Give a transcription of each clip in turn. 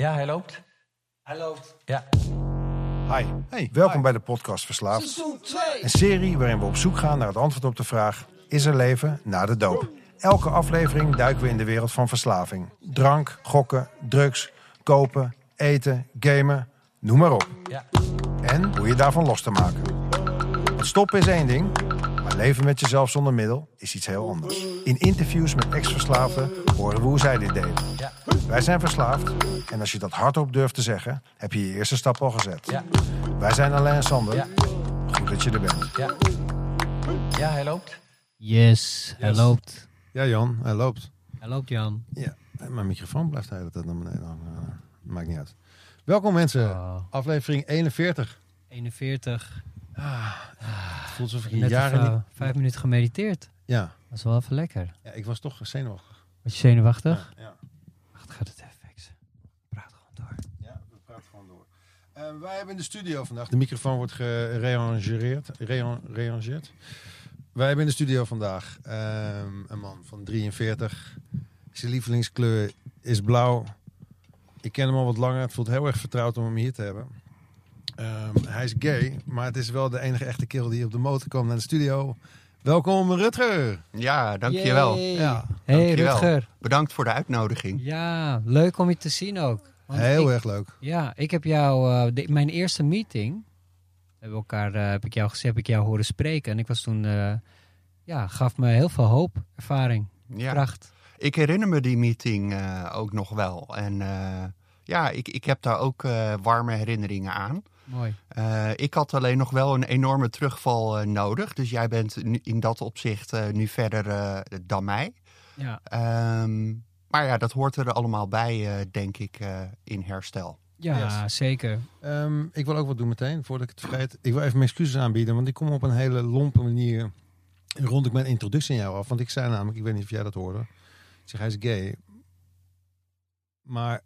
Ja, hij loopt. Hij loopt. Ja. Hi, hey, welkom bij de podcast Verslaafd. Seizoen 2. Een serie waarin we op zoek gaan naar het antwoord op de vraag: is er leven na de doop? Elke aflevering duiken we in de wereld van verslaving. Drank, gokken, drugs, kopen, eten, gamen, noem maar op. Ja. En hoe je daarvan los te maken. Het stoppen is één ding, leven met jezelf zonder middel is iets heel anders. In interviews met ex-verslaafden horen we hoe zij dit deden. Ja. Wij zijn verslaafd en als je dat hardop durft te zeggen, heb je je eerste stap al gezet. Ja. Wij zijn Alain en Sander. Ja. Goed dat je er bent. Ja. Ja, hij loopt. Yes, hij Yes. loopt. Ja, Jan, hij loopt. Hij loopt, Jan. Ja, mijn microfoon blijft de hele tijd naar beneden hangen. Eh, maakt niet uit. Welkom mensen, Oh, aflevering 41. 41. Het voelt alsof ik Net jaren niet... vijf minuten gemediteerd. Ja. Dat is wel even lekker. ja, ik was toch zenuwachtig. Was je zenuwachtig? Ja, Wacht, gaat het even fixen. Praat gewoon door. ja, we praten gewoon door. Eh, wij hebben in de studio vandaag, de microfoon wordt gereangeerd. Rean- Reangeerd. Wij hebben in de studio vandaag ehm, een man van 43. Zijn lievelingskleur is blauw. Ik ken hem al wat langer. Het voelt heel erg vertrouwd om hem hier te hebben. Ehm, hij is gay, maar het is wel de enige echte kerel die op de motor kwam naar de studio. Welkom Rutger. Ja, dankjewel. Yay. Ja, Hey dankjewel. Rutger. Bedankt voor de uitnodiging. Ja, leuk om je te zien ook. Want Heel ik- erg leuk. Ja, ik heb jou, eh, de- mijn eerste meeting, hebben elkaar, eh, heb ik jou gezegd, heb ik jou horen spreken. En ik was toen, eh, ja, gaf me heel veel hoop, ervaring, Ja. kracht. Ik herinner me die meeting eh, ook nog wel. En eh, ja, ik, ik heb daar ook eh, warme herinneringen aan. Mooi. Eh, ik had alleen nog wel een enorme terugval eh, nodig. Dus jij bent nu- in dat opzicht eh, nu verder eh, dan mij. Ja, Ehm, maar ja, dat hoort er allemaal bij, eh, denk ik, eh, in herstel. ja zeker. Ehm, ik wil ook wat doen meteen, voordat ik het vergeet. Ik wil even mijn excuses aanbieden, want ik kom op een hele lompe manier rond ik mijn introductie aan jou af. Want ik zei namelijk, ik weet niet of jij dat hoorde. Ik zeg, hij is gay. Maar.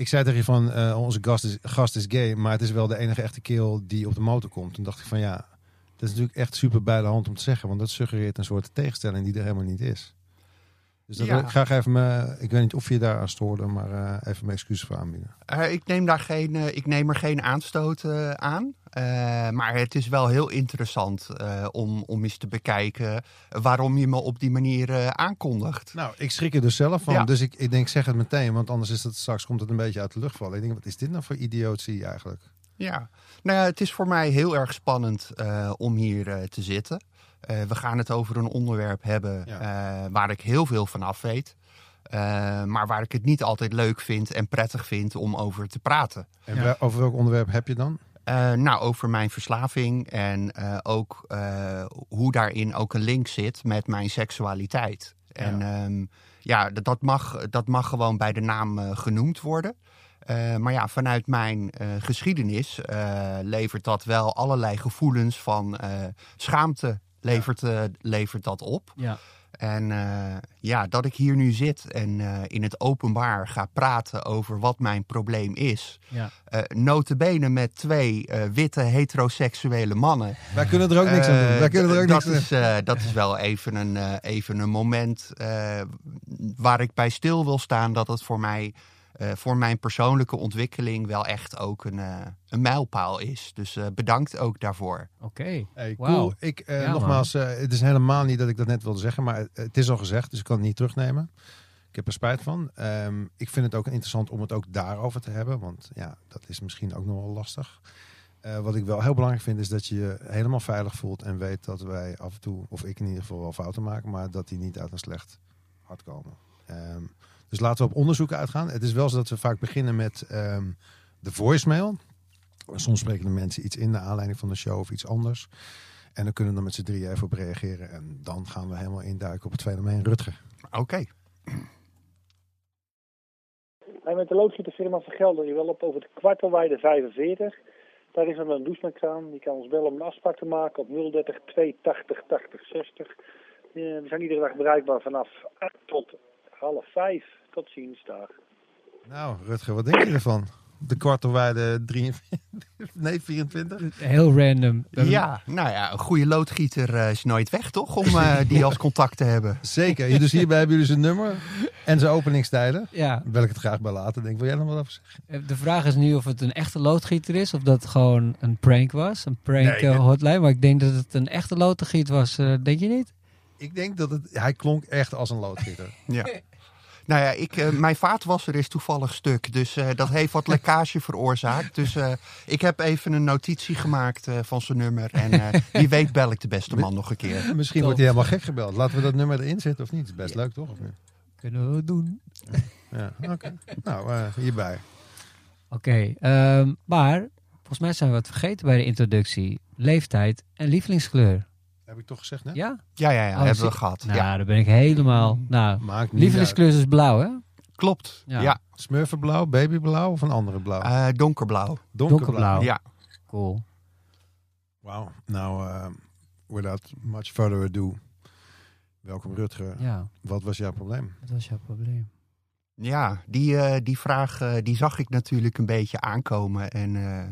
Ik zei tegen je van, eh, onze gast is, gast is gay, maar het is wel de enige echte kerel die op de motor komt. Toen dacht ik van, ja, dat is natuurlijk echt super bij de hand om te zeggen. Want dat suggereert een soort tegenstelling die er helemaal niet is. Dus dat Ja. wil ik graag even, me, ik weet niet of je daar aan stoorde, maar eh, even mijn excuses voor aanbieden. Eh, ik, neem daar geen, eh, ik neem er geen aanstoot aan. Maar het is wel heel interessant om, om eens te bekijken waarom je me op die manier aankondigt. Nou, ik schrik er dus zelf van. Ja. Dus ik, ik denk, zeg het meteen. Want anders is het straks komt het een beetje uit de lucht vallen. Ik denk, wat is dit nou voor idiotie eigenlijk? Ja, nou ja, het is voor mij heel erg spannend om hier te zitten. Eh, we gaan het over een onderwerp hebben Ja. eh, waar ik heel veel van af weet. Eh, maar waar ik het niet altijd leuk vind en prettig vind om over te praten. En Ja. over welk onderwerp heb je dan? Eh, nou, over mijn verslaving en eh, ook eh, hoe daarin ook een link zit met mijn seksualiteit. En ja, ja dat, dat, mag, dat mag gewoon bij de naam genoemd worden. Eh, maar ja, vanuit mijn eh, geschiedenis eh, levert dat wel allerlei gevoelens van eh, schaamte levert, eh, levert dat op. Ja, En eh, ja, dat ik hier nu zit en eh, in het openbaar ga praten over wat mijn probleem is. ja. eh notabene met twee eh, witte heteroseksuele mannen. Wij kunnen er ook niks aan doen. Wij kunnen er ook dat niks aan is, eh, dat is wel even een, eh, even een moment eh, waar ik bij stil wil staan. Dat het voor mij, eh, voor mijn persoonlijke ontwikkeling wel echt ook een, eh, een mijlpaal is. Dus eh, bedankt ook daarvoor. Oké. Hey, cool. Ik, eh, Ja, nogmaals, eh, het is helemaal niet dat ik dat net wilde zeggen. Maar het, het is al gezegd, dus ik kan het niet terugnemen. Ik heb er spijt van. Ehm, ik vind het ook interessant om het ook daarover te hebben. Want ja, dat is misschien ook nog wel lastig. Eh, wat ik wel heel belangrijk vind, is dat je je helemaal veilig voelt. En weet dat wij af en toe, of ik in ieder geval wel fouten maken. Maar dat die niet uit een slecht hart komen. Ehm, dus laten we op onderzoek uitgaan. Het is wel zo dat we vaak beginnen met ehm, de voicemail. Soms spreken de mensen iets in naar aanleiding van de show of iets anders. En dan kunnen we er met z'n drieën even op reageren. En dan gaan we helemaal induiken op het fenomeen Rutger. Oké. En met de loodgieterfirma van Gelder, je wel op over de Kwartelweide 45. Daar is dan een douchemekraan. Die kan ons bellen om een afspraak te maken op 030 280 80 60. Eh, we zijn iedere dag bereikbaar vanaf 8 tot half 5. Tot ziens daar. Nou, Rutger, wat denk je ervan? De kwartelwaarde 43? Nee, 24? Heel random. Ja, nou ja, een goede loodgieter eh, is nooit weg, toch? Om eh, die als contact te hebben. Zeker. Dus hierbij hebben jullie zijn nummer en zijn openingstijden. ja. Wil ik het graag bij laten. Denk, wil jij nog wat over zeggen? De vraag is nu of het een echte loodgieter is of dat het gewoon een prank was. Een prank Nee, eh, hotline. Maar ik denk dat het een echte loodgieter was. eh, denk je niet? Ik denk dat het... Hij klonk echt als een loodgieter. Ja. Nou ja, ik, eh, mijn vaatwasser is toevallig stuk, dus eh, dat heeft wat lekkage veroorzaakt. Dus eh, ik heb even een notitie gemaakt eh, van zijn nummer. En eh, wie weet bel ik de beste man nog een keer. Misschien wordt hij helemaal gek gebeld. Laten we dat nummer erin zetten of niet? is best leuk, toch? Of niet? Kunnen we doen. Ja, oké. nou, eh, hierbij. Oké, ehm, maar volgens mij zijn we wat vergeten bij de introductie. Leeftijd en lievelingskleur. Heb ik toch gezegd, net? Ja? Ja, ja, ja, Oh, hebben we zie- gehad. Nou, ja, daar ben ik helemaal... Nou, Maakt niet lievelingskleur is dus blauw, hè? klopt. Ja. Smurfenblauw, babyblauw of een andere blauw? Eh, donkerblauw. donkerblauw. Ja. Cool. Wauw. Nou, eh, without much further ado. Welkom Rutger. Ja, Wat was jouw probleem? wat was jouw probleem? Ja, die, eh, die vraag eh, die zag ik natuurlijk een beetje aankomen. En eh,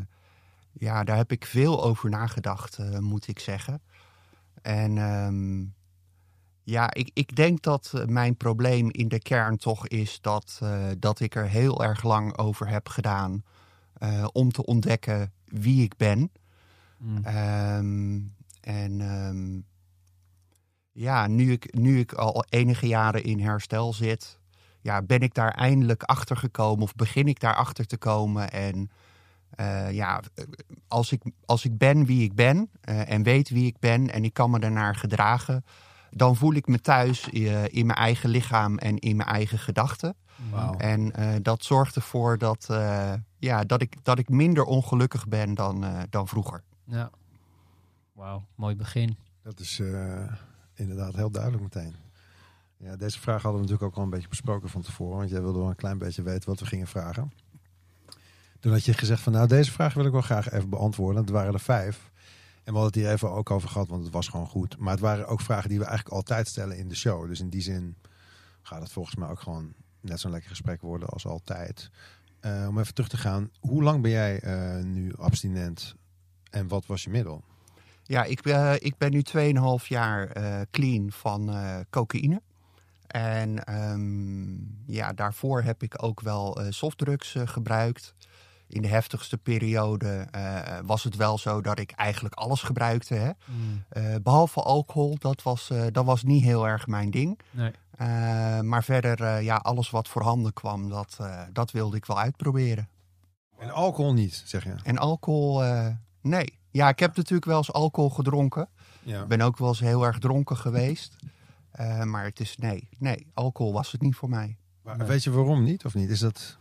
ja, daar heb ik veel over nagedacht, eh, moet ik zeggen. En ehm, ja, ik, ik denk dat eh, mijn probleem in de kern toch is dat, eh, dat ik er heel erg lang over heb gedaan eh, om te ontdekken wie ik ben. Mm. Ehm, en ehm, ja, nu ik, nu ik al enige jaren in herstel zit, ja, ben ik daar eindelijk achter gekomen of begin ik daar achter te komen. En eh, ja, als ik, als ik ben wie ik ben eh, en weet wie ik ben en ik kan me daarnaar gedragen, dan voel ik me thuis eh, in mijn eigen lichaam en in mijn eigen gedachten. En eh, dat zorgt ervoor dat, eh, ja, dat, ik, dat ik minder ongelukkig ben dan, eh, dan vroeger. Ja. Wauw, mooi begin. Dat is eh, inderdaad heel duidelijk meteen. Ja, deze vraag hadden we natuurlijk ook al een beetje besproken van tevoren. Want jij wilde wel een klein beetje weten wat we gingen vragen. Toen had je gezegd van nou, deze vraag wil ik wel graag even beantwoorden. Het waren er vijf. En we hadden het hier even ook over gehad, want het was gewoon goed. Maar het waren ook vragen die we eigenlijk altijd stellen in de show. Dus in die zin gaat het volgens mij ook gewoon net zo'n lekker gesprek worden als altijd. Eh, om even terug te gaan. Hoe lang ben jij eh, nu abstinent? En wat was je middel? Ja, ik, eh, ik ben nu 2,5 jaar clean van cocaïne. En ehm, ja, daarvoor heb ik ook wel softdrugs gebruikt. In de heftigste periode eh, was het wel zo dat ik eigenlijk alles gebruikte. Hè? Mm. Eh, behalve alcohol, dat was, eh, dat was niet heel erg mijn ding. Nee. Eh, maar verder, eh, ja, alles wat voorhanden kwam, dat, eh, dat wilde ik wel uitproberen. En alcohol niet, zeg je? En alcohol, eh, nee. Ja, ik heb natuurlijk wel eens alcohol gedronken. Ja. Ik ben ook wel eens heel erg dronken geweest. Eh, maar het is nee, nee, alcohol was het niet voor mij. Maar weet je waarom niet, of niet? Is dat...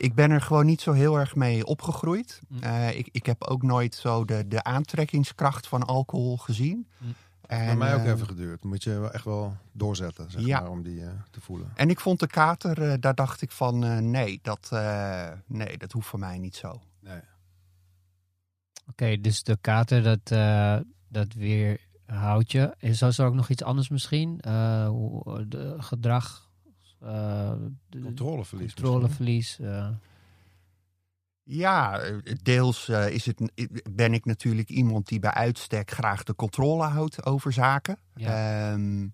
Ik ben er gewoon niet zo heel erg mee opgegroeid. Mm. Eh, ik, ik heb ook nooit zo de, de aantrekkingskracht van alcohol gezien. Mm. En, bij mij ook eh, even geduurd. Moet je wel echt wel doorzetten, zeg Ja. maar, om die eh, te voelen. En ik vond de kater, eh, daar dacht ik van, eh, nee, dat, eh, nee, dat hoeft voor mij niet zo. Nee. Oké, dus de kater, dat, eh, dat weer houdt je. Is er ook nog iets anders misschien? Eh, hoe- de gedrag, Controleverlies. controleverlies. eh. Ja, eh, deels eh, is het, ben ik natuurlijk iemand die bij uitstek graag de controle houdt over zaken. Ja. Ehm,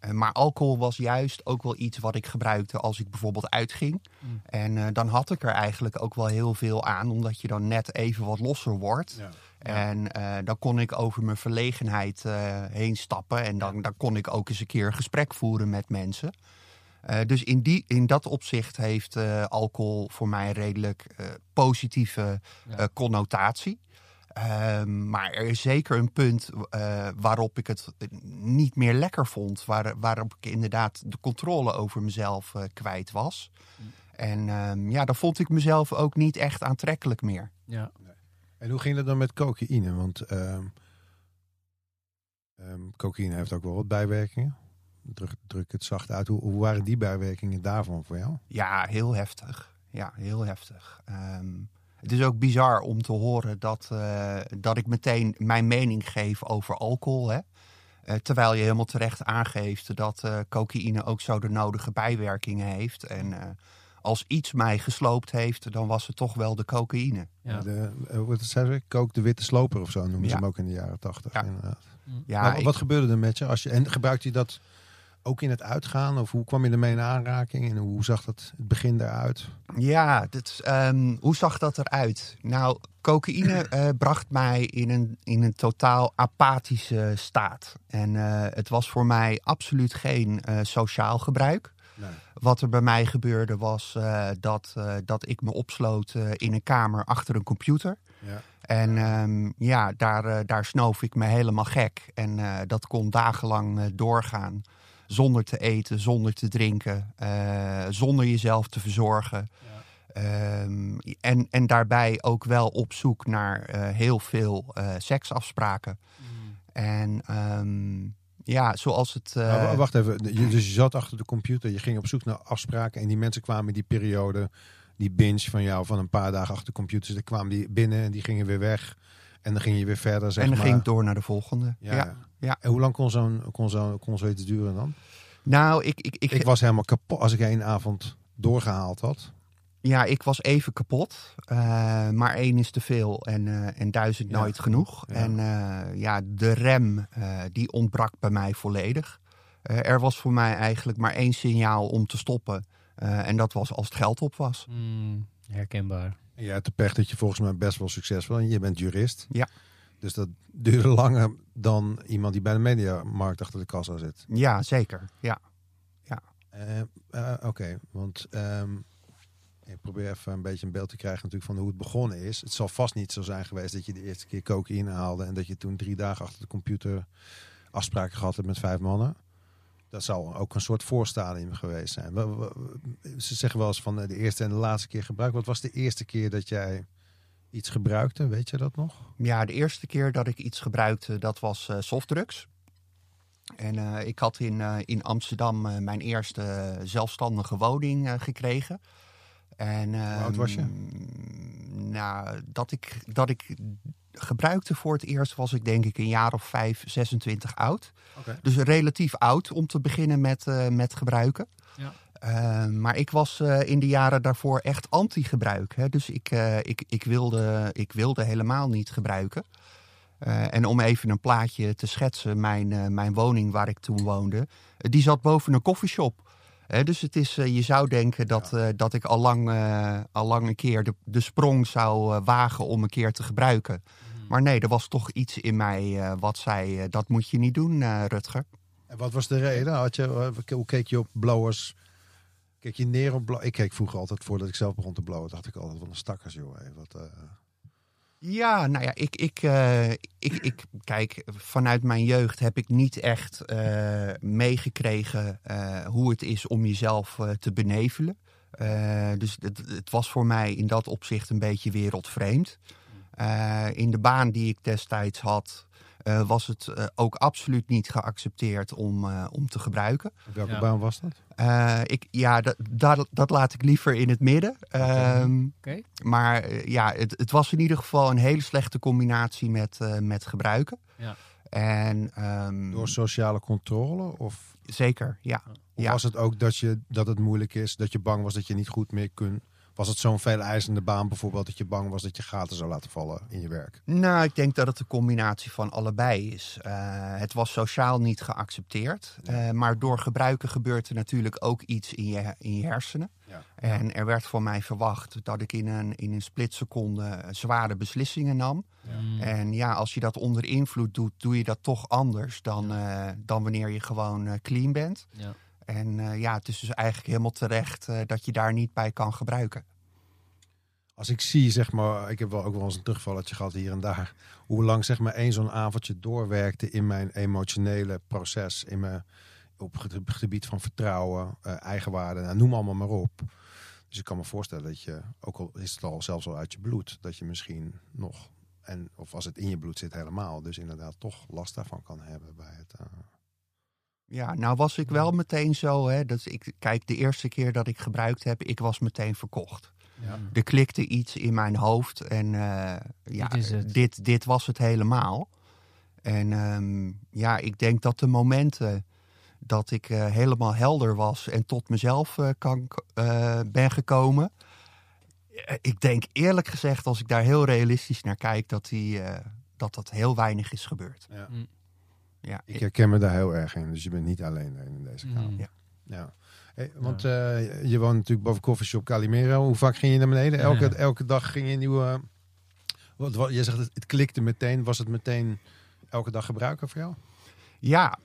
eh, maar alcohol was juist ook wel iets wat ik gebruikte als ik bijvoorbeeld uitging. Mm. En eh, dan had ik er eigenlijk ook wel heel veel aan, omdat je dan net even wat losser wordt. Ja. En eh, dan kon ik over mijn verlegenheid eh, heen stappen. En dan, dan kon ik ook eens een keer een gesprek voeren met mensen. Eh, dus in, die, in dat opzicht heeft eh, alcohol voor mij een redelijk eh, positieve Ja. eh, connotatie. Ehm, maar er is zeker een punt eh, waarop ik het niet meer lekker vond. Waar, waarop ik inderdaad de controle over mezelf eh, kwijt was. En ehm, ja, dan vond ik mezelf ook niet echt aantrekkelijk meer. ja. En hoe ging dat dan met cocaïne? Want ehm, ehm, cocaïne heeft ook wel wat bijwerkingen. Druk, druk het zacht uit. Hoe, hoe waren die bijwerkingen daarvan voor jou? Ja, heel heftig. Ja, heel heftig. Ehm, het is ook bizar om te horen dat, eh, dat ik meteen mijn mening geef over alcohol. Hè? Eh, terwijl je helemaal terecht aangeeft dat eh, cocaïne ook zo de nodige bijwerkingen heeft. En eh, als iets mij gesloopt heeft, dan was het toch wel de cocaïne. Ja. De, het zei ze? Kook de witte sloper of zo noemen ze hem ook in de jaren tachtig. Ja. inderdaad. Ja, ik- wat gebeurde er met je? Als je en gebruikte je dat ook in het uitgaan? Of hoe kwam je ermee in aanraking? En hoe zag dat het begin eruit? Ja, dit, ehm, hoe zag dat eruit? Nou, cocaïne eh, bracht mij in een, in een totaal apathische staat. En eh, het was voor mij absoluut geen eh, sociaal gebruik. Nee. Wat er bij mij gebeurde was dat, dat ik me opsloot in een kamer achter een computer. Ja. En ehm, ja, daar, daar snoof ik me helemaal gek. En dat kon dagenlang doorgaan. Zonder te eten, zonder te drinken, eh, zonder jezelf te verzorgen. Ehm, en, en daarbij ook wel op zoek naar eh, heel veel eh, seksafspraken. En ehm, ja, zoals het. wa- wacht even. Je, dus je zat achter de computer. Je ging op zoek naar afspraken. En die mensen kwamen in die periode. Die binge van jou van een paar dagen achter de computer. Die kwamen die binnen en die gingen weer weg. En dan ging je weer verder. Zeg en dan maar. ging ik door naar de volgende. Ja. ja. ja. En hoe lang kon zo'n kon zo, kon zoiets duren dan? Nou, ik, ik, ik, Ik was helemaal kapot als ik één avond doorgehaald had. Ja, ik was even kapot. Eh, maar één is te veel en, eh, en duizend Ja. nooit genoeg. Ja. En eh, ja, de rem, eh, die ontbrak bij mij volledig. Eh, er was voor mij eigenlijk maar één signaal om te stoppen. Eh, en dat was als het geld op was. Mm, herkenbaar. En jij hebt de pech dat je volgens mij best wel succesvol en je bent jurist. Ja. Dus dat duurde langer dan iemand die bij de mediamarkt achter de kassa zit. Ja, zeker. Ja. Eh, eh, Oké, want ehm, ik probeer even een beetje een beeld te krijgen natuurlijk van hoe het begonnen is. Het zal vast niet zo zijn geweest dat je de eerste keer cocaïne haalde en dat je toen drie dagen achter de computer afspraken gehad hebt met vijf mannen. Dat zal ook een soort voorstadium geweest zijn. Wa- Ze zeggen wel eens van eh, de eerste en de laatste keer gebruik. Wat was de eerste keer dat jij iets gebruikte? Weet je dat nog? Ja, de eerste keer dat ik iets gebruikte, dat was eh, softdrugs. En eh, ik had in, in Amsterdam mijn eerste zelfstandige woning gekregen. En, oud was je? ehm, Nou, dat ik, dat ik gebruikte voor het eerst was ik denk ik een jaar of vijf, 26 oud. Dus relatief oud om te beginnen met, eh, met gebruiken. Ja. Eh, maar ik was eh, in de jaren daarvoor echt anti-gebruik. Hè? Dus ik, eh, ik, ik, wilde, ik wilde helemaal niet gebruiken. En om even een plaatje te schetsen, mijn, mijn woning waar ik toen woonde, die zat boven een koffieshop. Dus het is, eh, je zou denken dat, eh, dat ik al lang, eh, al lang een keer de, de sprong zou wagen om een keer te gebruiken. Maar nee, er was toch iets in mij wat zei, dat moet je niet doen, Rutger. En wat was de reden? Had je, hoe keek je op blowers? Keek je neer op blowers? Ik keek vroeger altijd, voordat ik zelf begon te blowen, dacht ik altijd van een stakkers, joh. Wat, Ja, nou ja, ik, ik, eh, ik, ik, kijk, vanuit mijn jeugd heb ik niet echt eh, meegekregen eh, hoe het is om jezelf te benevelen. Dus het, het was voor mij in dat opzicht een beetje wereldvreemd. In de baan die ik destijds had, eh, was het eh, ook absoluut niet geaccepteerd om, eh, om te gebruiken. op welke Ja. baan was dat? Eh, ik, ja, dat, dat, dat laat ik liever in het midden. Ehm, Oké. maar ja, het, het was in ieder geval een hele slechte combinatie met, eh, met gebruiken. Ja. En ehm, Door sociale controle? Of, zeker, ja. of Ja. was het ook dat, je, dat het moeilijk is, dat je bang was dat je niet goed meer kunt? Was het zo'n veel eisende baan bijvoorbeeld dat je bang was dat je gaten zou laten vallen in je werk? Nou, ik denk dat het een combinatie van allebei is. Eh, het was sociaal niet geaccepteerd. eh, maar door gebruiken gebeurt er natuurlijk ook iets in je, in je hersenen. Ja. En er werd van mij verwacht dat ik in een, in een splitseconde zware beslissingen nam. Mm. En ja, als je dat onder invloed doet, doe je dat toch anders dan, eh, dan wanneer je gewoon eh, clean bent. Ja. En eh, ja, het is dus eigenlijk helemaal terecht eh, dat je daar niet bij kan gebruiken. Als ik zie, zeg maar, ik heb wel ook wel eens een terugvalletje gehad hier en daar. Hoe lang zeg maar één zo'n avondje doorwerkte in mijn emotionele proces. In mijn, op gebied van vertrouwen, eh, eigenwaarde, nou, noem allemaal maar op. Dus ik kan me voorstellen dat je, ook al is het al zelfs al uit je bloed, dat je misschien nog, en, of als het in je bloed zit helemaal, dus inderdaad toch last daarvan kan hebben bij het... Ja, nou was ik wel meteen zo. Hè, dat ik, kijk, de eerste keer dat ik gebruikt heb, ik was meteen verkocht. Ja. Er klikte iets in mijn hoofd en eh, ja, Dit. Dit, dit was het helemaal. En ehm, ja, ik denk dat de momenten dat ik eh, helemaal helder was en tot mezelf eh, kan, eh, ben gekomen. Ik denk eerlijk gezegd, als ik daar heel realistisch naar kijk, dat, die, eh, dat dat heel weinig is gebeurd. Ja. Ja, Ik herken me daar heel erg in. Dus je bent niet alleen in deze kamer. Mm. Ja. Ja. Hey, want eh, je woont natuurlijk boven Coffeeshop Calimero. Hoe vaak ging je naar beneden? Elke, Ja. elke dag ging je nieuwe... Wat, wat, je zegt het, het klikte meteen. Was het meteen elke dag gebruiken voor jou? ja,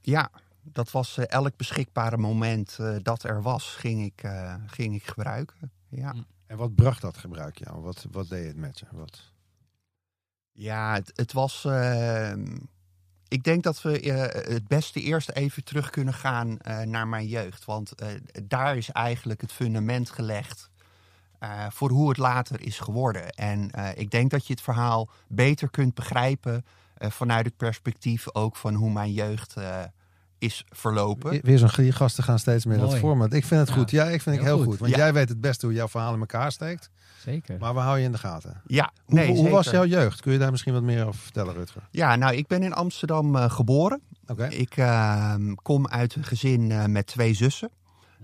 ja. dat was eh, elk beschikbare moment eh, dat er was, ging ik, eh, ging ik gebruiken. Ja. Mm. En wat bracht dat gebruik jou? Wat, wat deed het met je? Wat? Ja, het, het was. Ik denk dat we eh, het beste eerst even terug kunnen gaan eh, naar mijn jeugd. Want eh, daar is eigenlijk het fundament gelegd voor hoe het later is geworden. En ik denk dat je het verhaal beter kunt begrijpen vanuit het perspectief ook van hoe mijn jeugd is verlopen. Weer- zo'n gasten gaan steeds meer dat Mooi. format. Ik vind het Ja, goed. Ja, ik vind het heel heel goed. goed. Want Ja. jij weet het beste hoe jouw verhaal in elkaar steekt. Zeker. Maar we houden je in de gaten. Ja, Hoe, nee, hoe was zeker. jouw jeugd? Kun je daar misschien wat meer over vertellen, Rutger? Ja, nou, ik ben in Amsterdam eh, geboren. Oké. Ik ehm, kom uit een gezin eh, met twee zussen.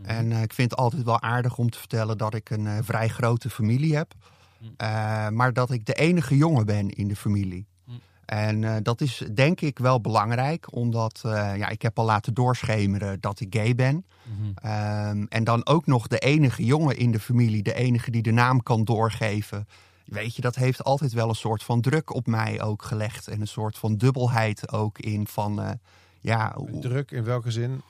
En eh, ik vind het altijd wel aardig om te vertellen dat ik een eh, vrij grote familie heb. Mm. Eh, maar dat ik de enige jongen ben in de familie. En eh, dat is denk ik wel belangrijk, omdat eh, ja, ik heb al laten doorschemeren dat ik gay ben. Mhm. Ehm, en dan ook nog de enige jongen in de familie, de enige die de naam kan doorgeven. Weet je, dat heeft altijd wel een soort van druk op mij ook gelegd. En een soort van dubbelheid ook in van, eh, ja... Druk in welke zin?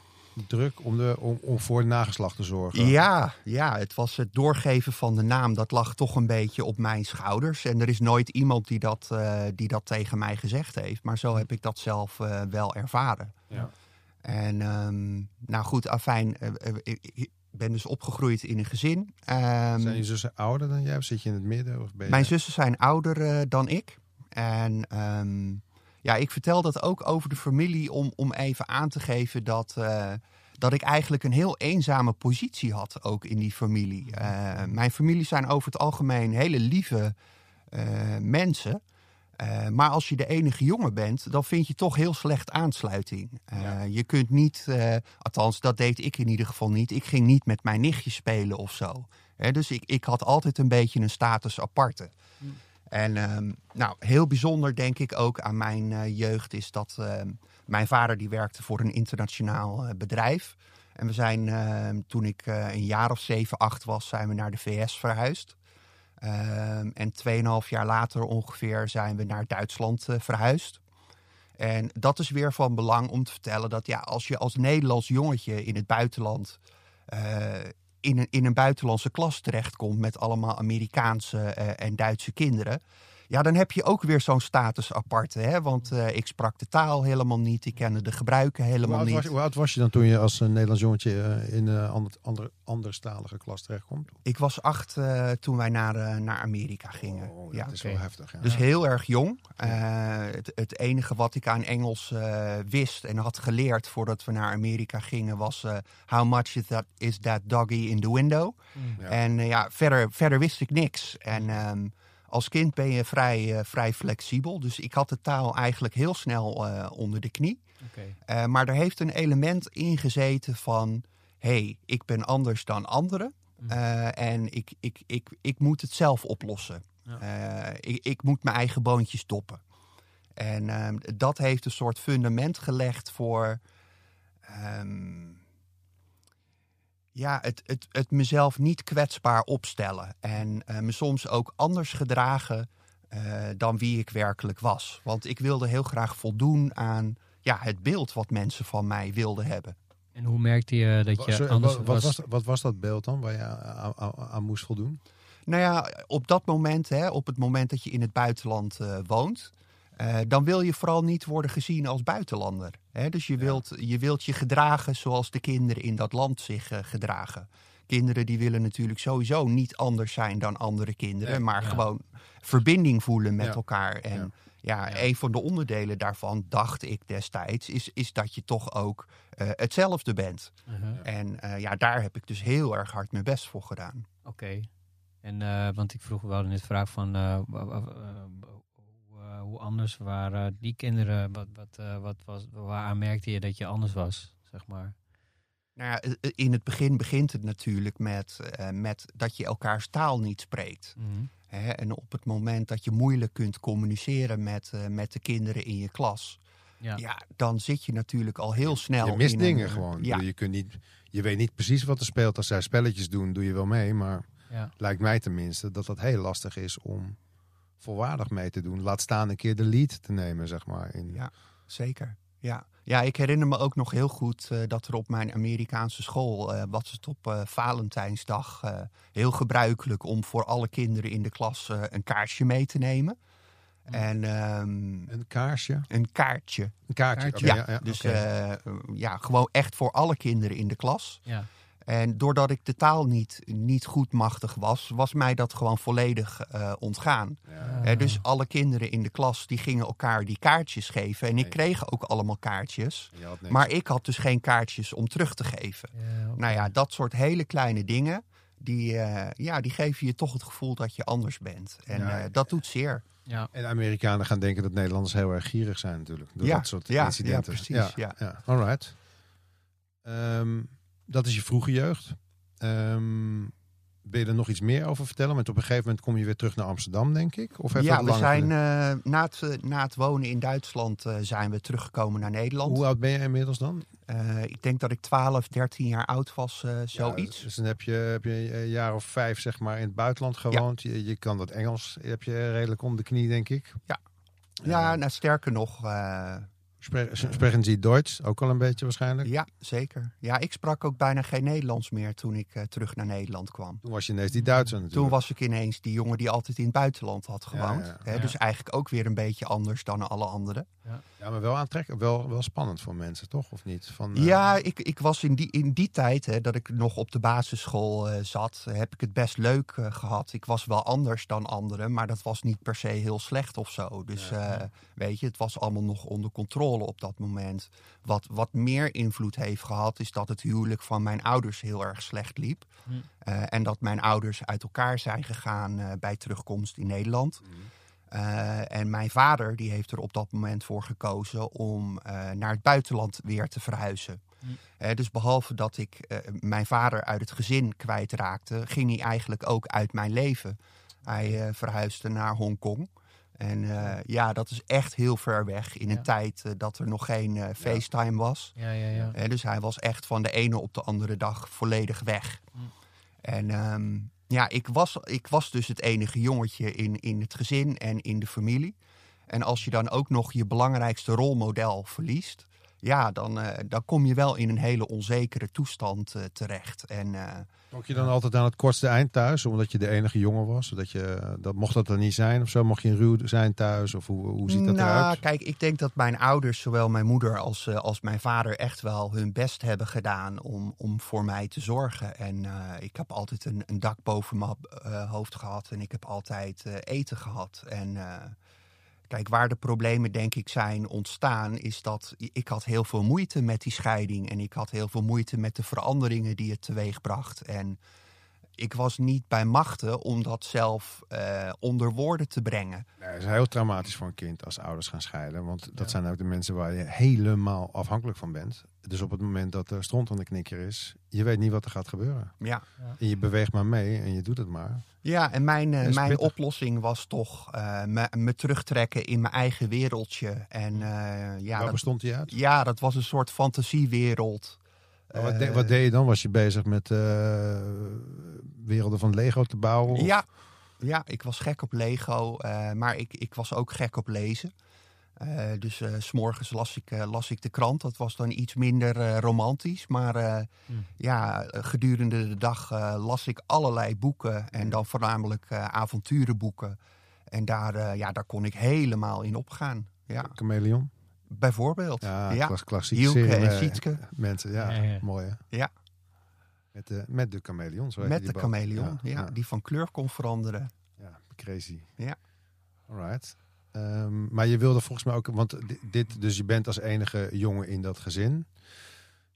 Druk om, de, om, om voor het nageslacht te zorgen. Ja, ja, het was het doorgeven van de naam. Dat lag toch een beetje op mijn schouders. En er is nooit iemand die dat, eh, die dat tegen mij gezegd heeft. Maar zo heb ik dat zelf eh, wel ervaren. Ja. En ehm, nou goed, afijn, eh, ik ik ben dus opgegroeid in een gezin. Ehm, Zijn je zussen ouder dan jij? Of zit je in het midden? Of ben je... mijn zussen zijn ouder dan ik. En ehm, ja, ik vertel dat ook over de familie om, om even aan te geven dat, eh, dat ik eigenlijk een heel eenzame positie had ook in die familie. Eh, mijn familie zijn over het algemeen hele lieve eh, mensen. Maar als je de enige jongen bent, dan vind je toch heel slecht aansluiting. Ja. Je kunt niet, althans dat deed ik in ieder geval niet. Ik ging niet met mijn nichtje spelen of zo. Hè, dus ik, ik had altijd een beetje een status aparte. En ehm, nou, heel bijzonder denk ik ook aan mijn eh, jeugd is dat ehm, mijn vader die werkte voor een internationaal eh, bedrijf. En we zijn ehm, toen ik eh, een jaar of zeven, acht was, zijn we naar de VS verhuisd. En tweeënhalf jaar later ongeveer zijn we naar Duitsland verhuisd. En dat is weer van belang om te vertellen dat ja, als je als Nederlands jongetje in het buitenland in, een, in een buitenlandse klas terechtkomt met allemaal Amerikaanse eh, en Duitse kinderen. Ja, dan heb je ook weer zo'n status aparte. Hè? Want eh, ik sprak de taal helemaal niet. Ik kende de gebruiken helemaal niet. was, hoe oud was je dan toen je als een Nederlands jongetje eh, in een ander, ander, anderstalige klas terechtkomt? Ik was acht eh, toen wij naar, eh, naar Amerika gingen. Oh, dat ja. is oké. wel heftig. Ja. Dus heel erg jong. Eh, het, het enige wat ik aan Engels eh, wist en had geleerd voordat we naar Amerika gingen was... eh, how much is that, is that doggy in the window? Ja. En eh, ja, verder, verder wist ik niks. En ehm, als kind ben je vrij, eh, vrij flexibel. Dus ik had de taal eigenlijk heel snel eh, onder de knie. Eh, maar er heeft een element in gezeten van... hey, ik ben anders dan anderen. Mm. en ik, ik, ik, ik moet het zelf oplossen. Ja. Ik, ik moet mijn eigen boontjes stoppen. En ehm, dat heeft een soort fundament gelegd voor... ehm, ja, het, het, het mezelf niet kwetsbaar opstellen. En eh, me soms ook anders gedragen eh, dan wie ik werkelijk was. Want ik wilde heel graag voldoen aan ja, het beeld wat mensen van mij wilden hebben. En hoe merkte je dat je sorry, anders wat, was? wat, was, wat was dat beeld dan waar je aan, aan- aan moest voldoen? Nou ja, op dat moment, hè, op het moment dat je in het buitenland eh, woont, eh, dan wil je vooral niet worden gezien als buitenlander. Hè? Dus je, wilt, je wilt je gedragen zoals de kinderen in dat land zich eh, gedragen. Kinderen die willen natuurlijk sowieso niet anders zijn dan andere kinderen, Nee, maar ja. gewoon verbinding voelen met Ja. elkaar. En Ja. een van de onderdelen daarvan, dacht ik destijds, is, is dat je toch ook eh, hetzelfde bent. Uh-huh. En ja, daar heb ik dus heel erg hard mijn best voor gedaan. Oké. En want ik vroeg wel net vraag van anders waren die kinderen? Wat, wat, eh, wat was, waaraan merkte je dat je anders was? zeg maar. Nou ja, in het begin begint het natuurlijk met, eh, met dat je elkaars taal niet spreekt. Hè? En op het moment dat je moeilijk kunt communiceren met, eh, met de kinderen in je klas, Ja. ja. dan zit je natuurlijk al heel snel. Je mist in dingen eh, gewoon. Ja, Je, kunt niet, je weet niet precies wat er speelt. Als zij spelletjes doen, doe je wel mee. Maar Ja. lijkt mij tenminste dat dat heel lastig is om volwaardig mee te doen. Laat staan een keer de lead te nemen, zeg maar. In, Ja. zeker. Ja. ja, ik herinner me ook nog heel goed eh, dat er op mijn Amerikaanse school eh, was het op eh, Valentijnsdag eh, heel gebruikelijk om voor alle kinderen in de klas een kaarsje mee te nemen. En ehm, Een kaarsje. een kaartje. Een kaartje. Ja, ja, ja. dus eh, ja, gewoon echt voor alle kinderen in de klas. Ja. En doordat ik de taal niet, niet goed machtig was, was mij dat gewoon volledig eh, ontgaan. Ja. Dus alle kinderen in de klas die gingen elkaar die kaartjes geven. En ik kreeg ook allemaal kaartjes. Maar ik had dus geen kaartjes om terug te geven. Ja. Nou ja, dat soort hele kleine dingen, die, eh, ja, die geven je toch het gevoel dat je anders bent. En Ja, eh, dat doet zeer. Ja. En de Amerikanen gaan denken dat Nederlanders heel erg gierig zijn natuurlijk. Door Ja, dat soort ja, incidenten. ja, precies, ja. All right. Ehm, dat is je vroege jeugd. Ehm, ben je er nog iets meer over vertellen? Want op een gegeven moment kom je weer terug naar Amsterdam, denk ik? Of Ja, we zijn eh, na, het, eh, na het wonen in Duitsland eh, zijn we teruggekomen naar Nederland. Hoe oud ben je inmiddels dan? Ik denk dat ik 12, 13 jaar oud was, zoiets. Ja, dus dan heb je, heb je een jaar of vijf zeg maar, in het buitenland gewoond. Je, je kan dat Engels, heb je redelijk om de knie, denk ik. Ja. Ja, nou, sterker nog, Spreken Sie Duits? Ook al een beetje waarschijnlijk. ja, zeker. Ja, ik sprak ook bijna geen Nederlands meer toen ik eh, terug naar Nederland kwam. Toen was je ineens die Duitser natuurlijk. Toen was ik ineens die jongen die altijd in het buitenland had gewoond. ja, Hè, ja. Dus eigenlijk ook weer een beetje anders dan alle anderen. Ja, maar wel aantrekkelijk. Wel, wel spannend voor mensen, toch? Of niet? Van, eh, Ja, ik, ik was in die, in die tijd hè, dat ik nog op de basisschool eh, zat, heb ik het best leuk eh, gehad. Ik was wel anders dan anderen, maar dat was niet per se heel slecht of zo. Dus Ja. eh, weet je, het was allemaal nog onder controle op dat moment. Wat, wat meer invloed heeft gehad, is dat het huwelijk van mijn ouders heel erg slecht liep. Hm. Eh, en dat mijn ouders uit elkaar zijn gegaan eh, bij terugkomst in Nederland. Mhm. Eh, en mijn vader die heeft er op dat moment voor gekozen om naar het buitenland weer te verhuizen. Hm. Dus behalve dat ik mijn vader uit het gezin kwijtraakte, ging hij eigenlijk ook uit mijn leven. Hij verhuisde naar Hongkong. En eh, ja, dat is echt heel ver weg in een Ja. tijd eh, dat er nog geen eh, FaceTime was. Ja, ja, ja. Dus hij was echt van de ene op de andere dag volledig weg. Hm. En ehm, ja, ik was, ik was dus het enige jongetje in, in het gezin en in de familie. En als je dan ook nog je belangrijkste rolmodel verliest, ja, dan, eh, dan kom je wel in een hele onzekere toestand eh, terecht. En eh, Trok je dan altijd aan het kortste eind thuis, omdat je de enige jongen was? Zodat je, dat, mocht dat er niet zijn of zo? Mocht je ruw zijn thuis? Of hoe, hoe ziet dat nou, eruit? kijk, ik denk dat mijn ouders, zowel mijn moeder als, als mijn vader, echt wel hun best hebben gedaan om, om voor mij te zorgen. En ik heb altijd een, een dak boven mijn hoofd gehad en ik heb altijd eten gehad. En kijk, waar de problemen denk ik zijn ontstaan, is dat ik had heel veel moeite met die scheiding. En ik had heel veel moeite met de veranderingen die het teweegbracht. En ik was niet bij machten om dat zelf eh, onder woorden te brengen. Nee, het is heel traumatisch voor een kind als ouders gaan scheiden. Want dat zijn ook de mensen waar je helemaal afhankelijk van bent. Dus op het moment dat er stront aan de knikker is, je weet niet wat er gaat gebeuren. Ja. En je beweegt maar mee en je doet het maar. Ja, en mijn, eh, mijn pittig. oplossing was toch eh, me, me terugtrekken in mijn eigen wereldje. En ja, Waar dat, bestond die uit? ja, dat was een soort fantasiewereld. Wat, de- wat deed je dan? Was je bezig met eh, werelden van Lego te bouwen? Of- Ja, ja, ik was gek op Lego, eh, maar ik, ik was ook gek op lezen. Eh, dus eh, s s'morgens las ik, eh, las ik de krant. Dat was dan iets minder eh, romantisch. Maar eh, Hmm. ja, gedurende de dag eh, las ik allerlei boeken. En dan voornamelijk eh, avonturenboeken. En daar, eh, ja, daar kon ik helemaal in opgaan. Ja, Chameleon? Bijvoorbeeld. Ja, Ja, klas- klassiek Hielke serie, en eh, Sietske. Mensen, ja, Ja, ja. mooi hè? Ja. Met de, met de chameleon, zo heet Met die de chameleon, ja, die van kleur kon veranderen. Ja, crazy. Ja. Alright. Ehm, maar je wilde volgens mij ook, want di- dit, dus je bent als enige jongen in dat gezin.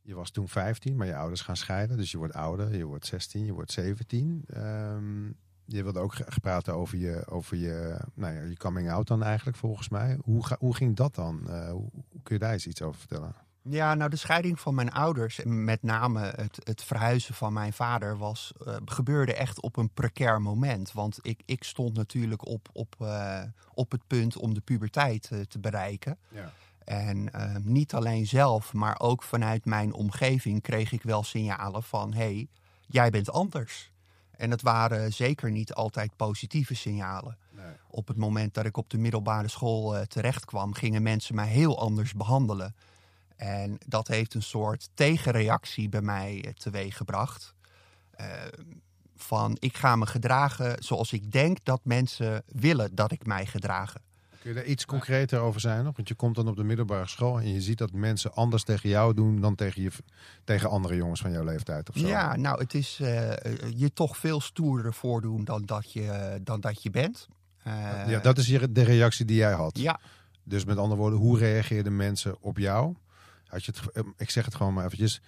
Je was toen 15, maar je ouders gaan scheiden. Dus je wordt ouder, je wordt 16, je wordt 17. Ehm, je wilde ook graag praten over je, over je, nou ja, je coming out dan eigenlijk volgens mij. Hoe, ga, hoe ging dat dan? Eh, hoe, kun je daar eens iets over vertellen? Ja, nou de scheiding van mijn ouders en met name het, het verhuizen van mijn vader was, eh, gebeurde echt op een precair moment. Want ik, ik stond natuurlijk op, op, eh, op het punt om de puberteit te bereiken. Ja. En niet alleen zelf, maar ook vanuit mijn omgeving kreeg ik wel signalen van: hé, hey, jij bent anders. En het waren zeker niet altijd positieve signalen. Nee. Op het moment dat ik op de middelbare school eh, terecht kwam, gingen mensen mij heel anders behandelen. En dat heeft een soort tegenreactie bij mij eh, teweeggebracht. Eh, van ik ga me gedragen zoals ik denk dat mensen willen dat ik mij gedragen. Kun je daar iets concreter over zijn nog? Want je komt dan op de middelbare school en je ziet dat mensen anders tegen jou doen dan tegen, je, tegen andere jongens van jouw leeftijd of zo. Ja, nou, het is eh, je toch veel stoerder voordoen dan dat je, dan dat je bent. Eh, ja, dat is de reactie die jij had. ja, Dus met andere woorden, hoe reageerden mensen op jou? Had je het, ik zeg het gewoon maar eventjes.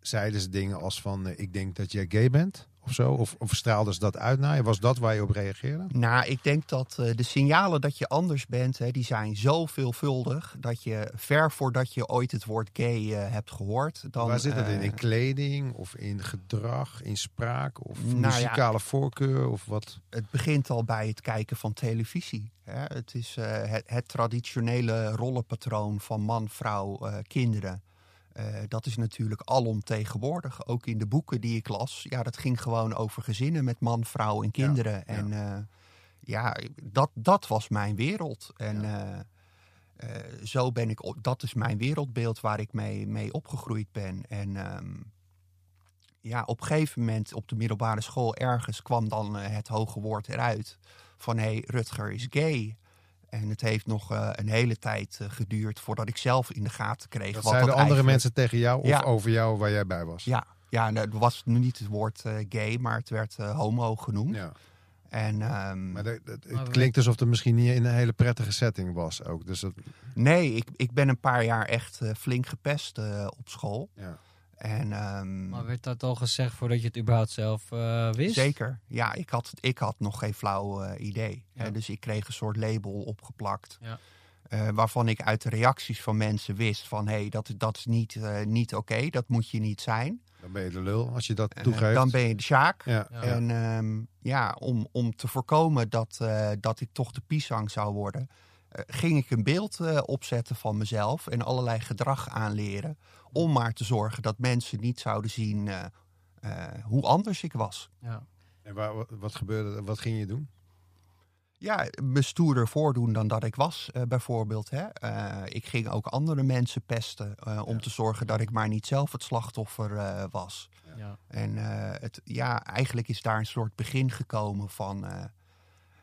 Zeiden ze dingen als van, eh, ik denk dat jij gay bent of zo? Of, of straalden ze dat uit naar je? Was dat waar je op reageerde? Nou, ik denk dat eh, de signalen dat je anders bent, hè, die zijn zo veelvuldig dat je ver voordat je ooit het woord gay eh, hebt gehoord, dan. waar zit dat in? eh, In kleding of in gedrag, in spraak of Nou ja. muzikale voorkeur of wat? het begint al bij het kijken van televisie. Hè. Het is eh, het, het traditionele rollenpatroon van man, vrouw, eh, kinderen. Eh, dat is natuurlijk alomtegenwoordig. Ook in de boeken die ik las. Ja, dat ging gewoon over gezinnen met man, vrouw en kinderen. En eh, ja, dat, dat was mijn wereld. En eh, zo ben ik, op- dat is mijn wereldbeeld waar ik mee, mee opgegroeid ben. En ehm, ja, op een gegeven moment op de middelbare school ergens kwam dan het hoge woord eruit van hé, hey, Rutger is gay. En het heeft nog eh, een hele tijd eh, geduurd voordat ik zelf in de gaten kreeg. Dat wat zeiden dat andere eigenlijk- mensen tegen jou of Ja. over jou waar jij bij was? Ja, ja nou, het was nu niet het woord eh, gay, maar het werd homo genoemd. Ja. En ehm, Maar dat- dat- Maar het klinkt alsof het misschien niet in een hele prettige setting was ook. Dus dat, nee, ik, ik ben een paar jaar echt flink gepest eh, op school. ja. En ehm, Maar werd dat al gezegd voordat je het überhaupt zelf eh, wist? Zeker. Ja, ik had, ik had nog geen flauw eh, idee. Ja. Hè, dus ik kreeg een soort label opgeplakt. Ja. eh, waarvan ik uit de reacties van mensen wist van... hé, hey, dat, dat is niet, eh, niet oké, dat moet je niet zijn. Dan ben je de lul als je dat toegeeft. dan ben je de Sjaak. ja. Ja. En ehm, ja, om, om te voorkomen dat, eh, dat ik toch de pisang zou worden... eh, ging ik een beeld eh, opzetten van mezelf en allerlei gedrag aanleren... om maar te zorgen dat mensen niet zouden zien eh, eh, hoe anders ik was. Ja. En waar, wat, gebeurde? Wat ging je doen? ja, me stoerder voordoen dan dat ik was, eh, bijvoorbeeld. Hè? Eh, ik ging ook andere mensen pesten eh, om Ja. te zorgen dat ik maar niet zelf het slachtoffer eh, was. Ja. En eh, het, ja, eigenlijk is daar een soort begin gekomen van eh,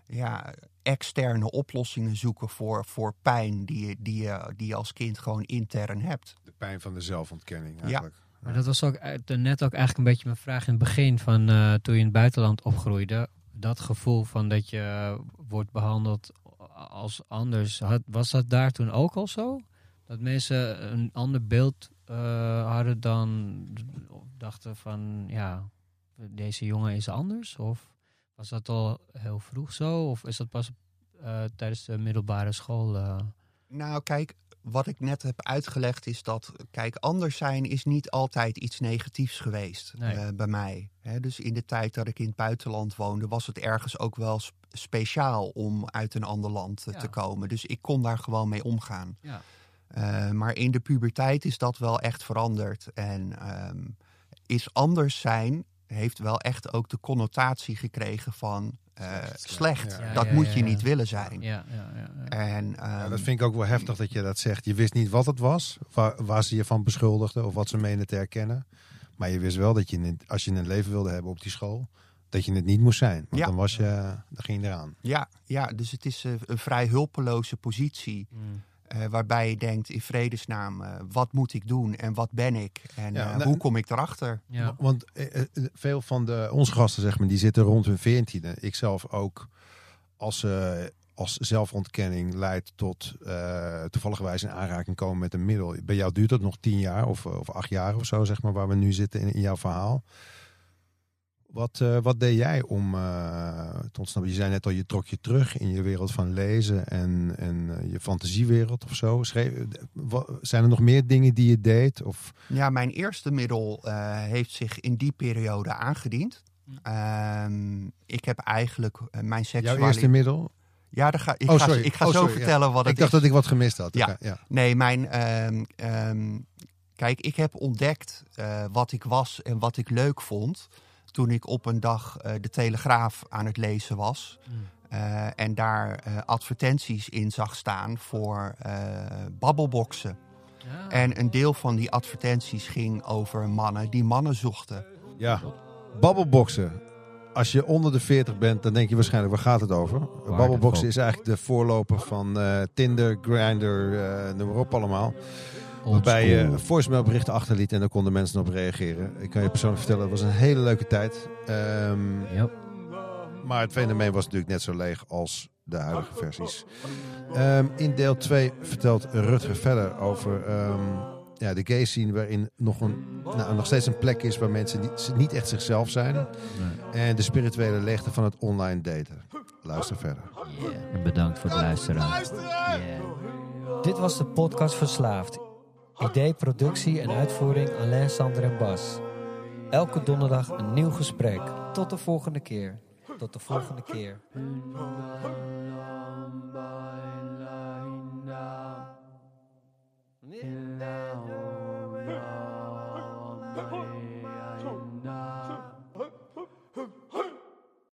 ja, externe oplossingen zoeken voor, voor pijn die je, die, je, die je als kind gewoon intern hebt. De pijn van de zelfontkenning eigenlijk. Maar dat was ook uit- net ook eigenlijk een beetje mijn vraag in het begin van eh, toen je in het buitenland opgroeide. Dat gevoel van dat je eh, wordt behandeld als anders. Had, was dat daar toen ook al zo? Dat mensen een ander beeld eh, hadden dan dachten van ja, deze jongen is anders? Of was dat al heel vroeg zo? Of is dat pas eh, tijdens de middelbare school? eh? Nou, kijk, wat ik net heb uitgelegd is dat, kijk, anders zijn is niet altijd iets negatiefs geweest Nee. eh, bij mij. Dus in de tijd dat ik in het buitenland woonde, was het ergens ook wel sp- speciaal om uit een ander land Ja. te komen. Dus ik kon daar gewoon mee omgaan. Ja. Maar in de puberteit is dat wel echt veranderd. En ehm, is anders zijn heeft wel echt ook de connotatie gekregen van eh, Slecht, slecht. ja. dat Ja, moet ja, je ja. niet willen zijn. Ja, ja, ja, ja. En, Ja, ehm, dat vind ik ook wel heftig dat je dat zegt. Je wist niet wat het was, waar, waar ze je van beschuldigden of wat ze menen te herkennen. Maar je wist wel dat je, niet- als je een leven wilde hebben op die school, dat je het niet moest zijn. Want Ja. dan, was je, dan ging je eraan. Ja, ja, dus het is eh, een vrij hulpeloze positie. Mm. Eh, waarbij je denkt in vredesnaam, eh, wat moet ik doen en wat ben ik? En Ja, eh, nou, hoe kom ik erachter? Ja. Want veel van de, onze gasten, zeg maar, die zitten rond hun veertiende. Ik zelf ook, als, eh, als zelfontkenning leidt tot uh, toevallig in aanraking komen met een middel. Bij jou duurt dat nog tien jaar of, of acht jaar of zo, zeg maar, waar we nu zitten in, in jouw verhaal. Wat, eh, wat deed jij om eh, te ontsnappen? Je zei net al, je trok je terug in je wereld van lezen en, en eh, je fantasiewereld of zo. Schreef, zijn er nog meer dingen die je deed? Of, Ja, mijn eerste middel eh, heeft zich in die periode aangediend. Ehm, ik heb eigenlijk mijn jouw seksualiteit... eerste middel? Ja, daar ga, ik, Oh, ga, sorry. ik ga Oh, zo sorry, ja. vertellen wat het Ik dacht is. dat ik wat gemist had. Ja. Oké, ja. Nee, mijn. ehm, ehm, kijk, ik heb ontdekt eh, wat ik was en wat ik leuk vond. Toen ik op een dag eh, de Telegraaf aan het lezen was. eh, en daar eh, advertenties in zag staan voor eh babbelboxen. En een deel van die advertenties ging over mannen die mannen zochten. Ja, babbelboxen. Als je onder de 40 bent, dan denk je waarschijnlijk, waar gaat het over? Babbelboxen is eigenlijk de voorloper van eh, Tinder, Grindr, eh noem maar op allemaal. Waarbij je voicemailberichten achterliet en daar konden mensen op reageren. Ik kan je persoonlijk vertellen, het was een hele leuke tijd. Ehm, Ja. maar het fenomeen was natuurlijk net zo leeg als de huidige versies. Ehm, in deel 2 vertelt Rutger verder over ehm, ja, de gay scene... waarin nog, een, nou, nog steeds een plek is waar mensen niet, niet echt zichzelf zijn. En de spirituele leegte van het online daten. Luister verder. En bedankt voor het luisteren. Dit was de podcast Verslaafd. Idee, productie en uitvoering Alain, Sander en Bas. Elke donderdag een nieuw gesprek. Tot de volgende keer. Tot de volgende keer.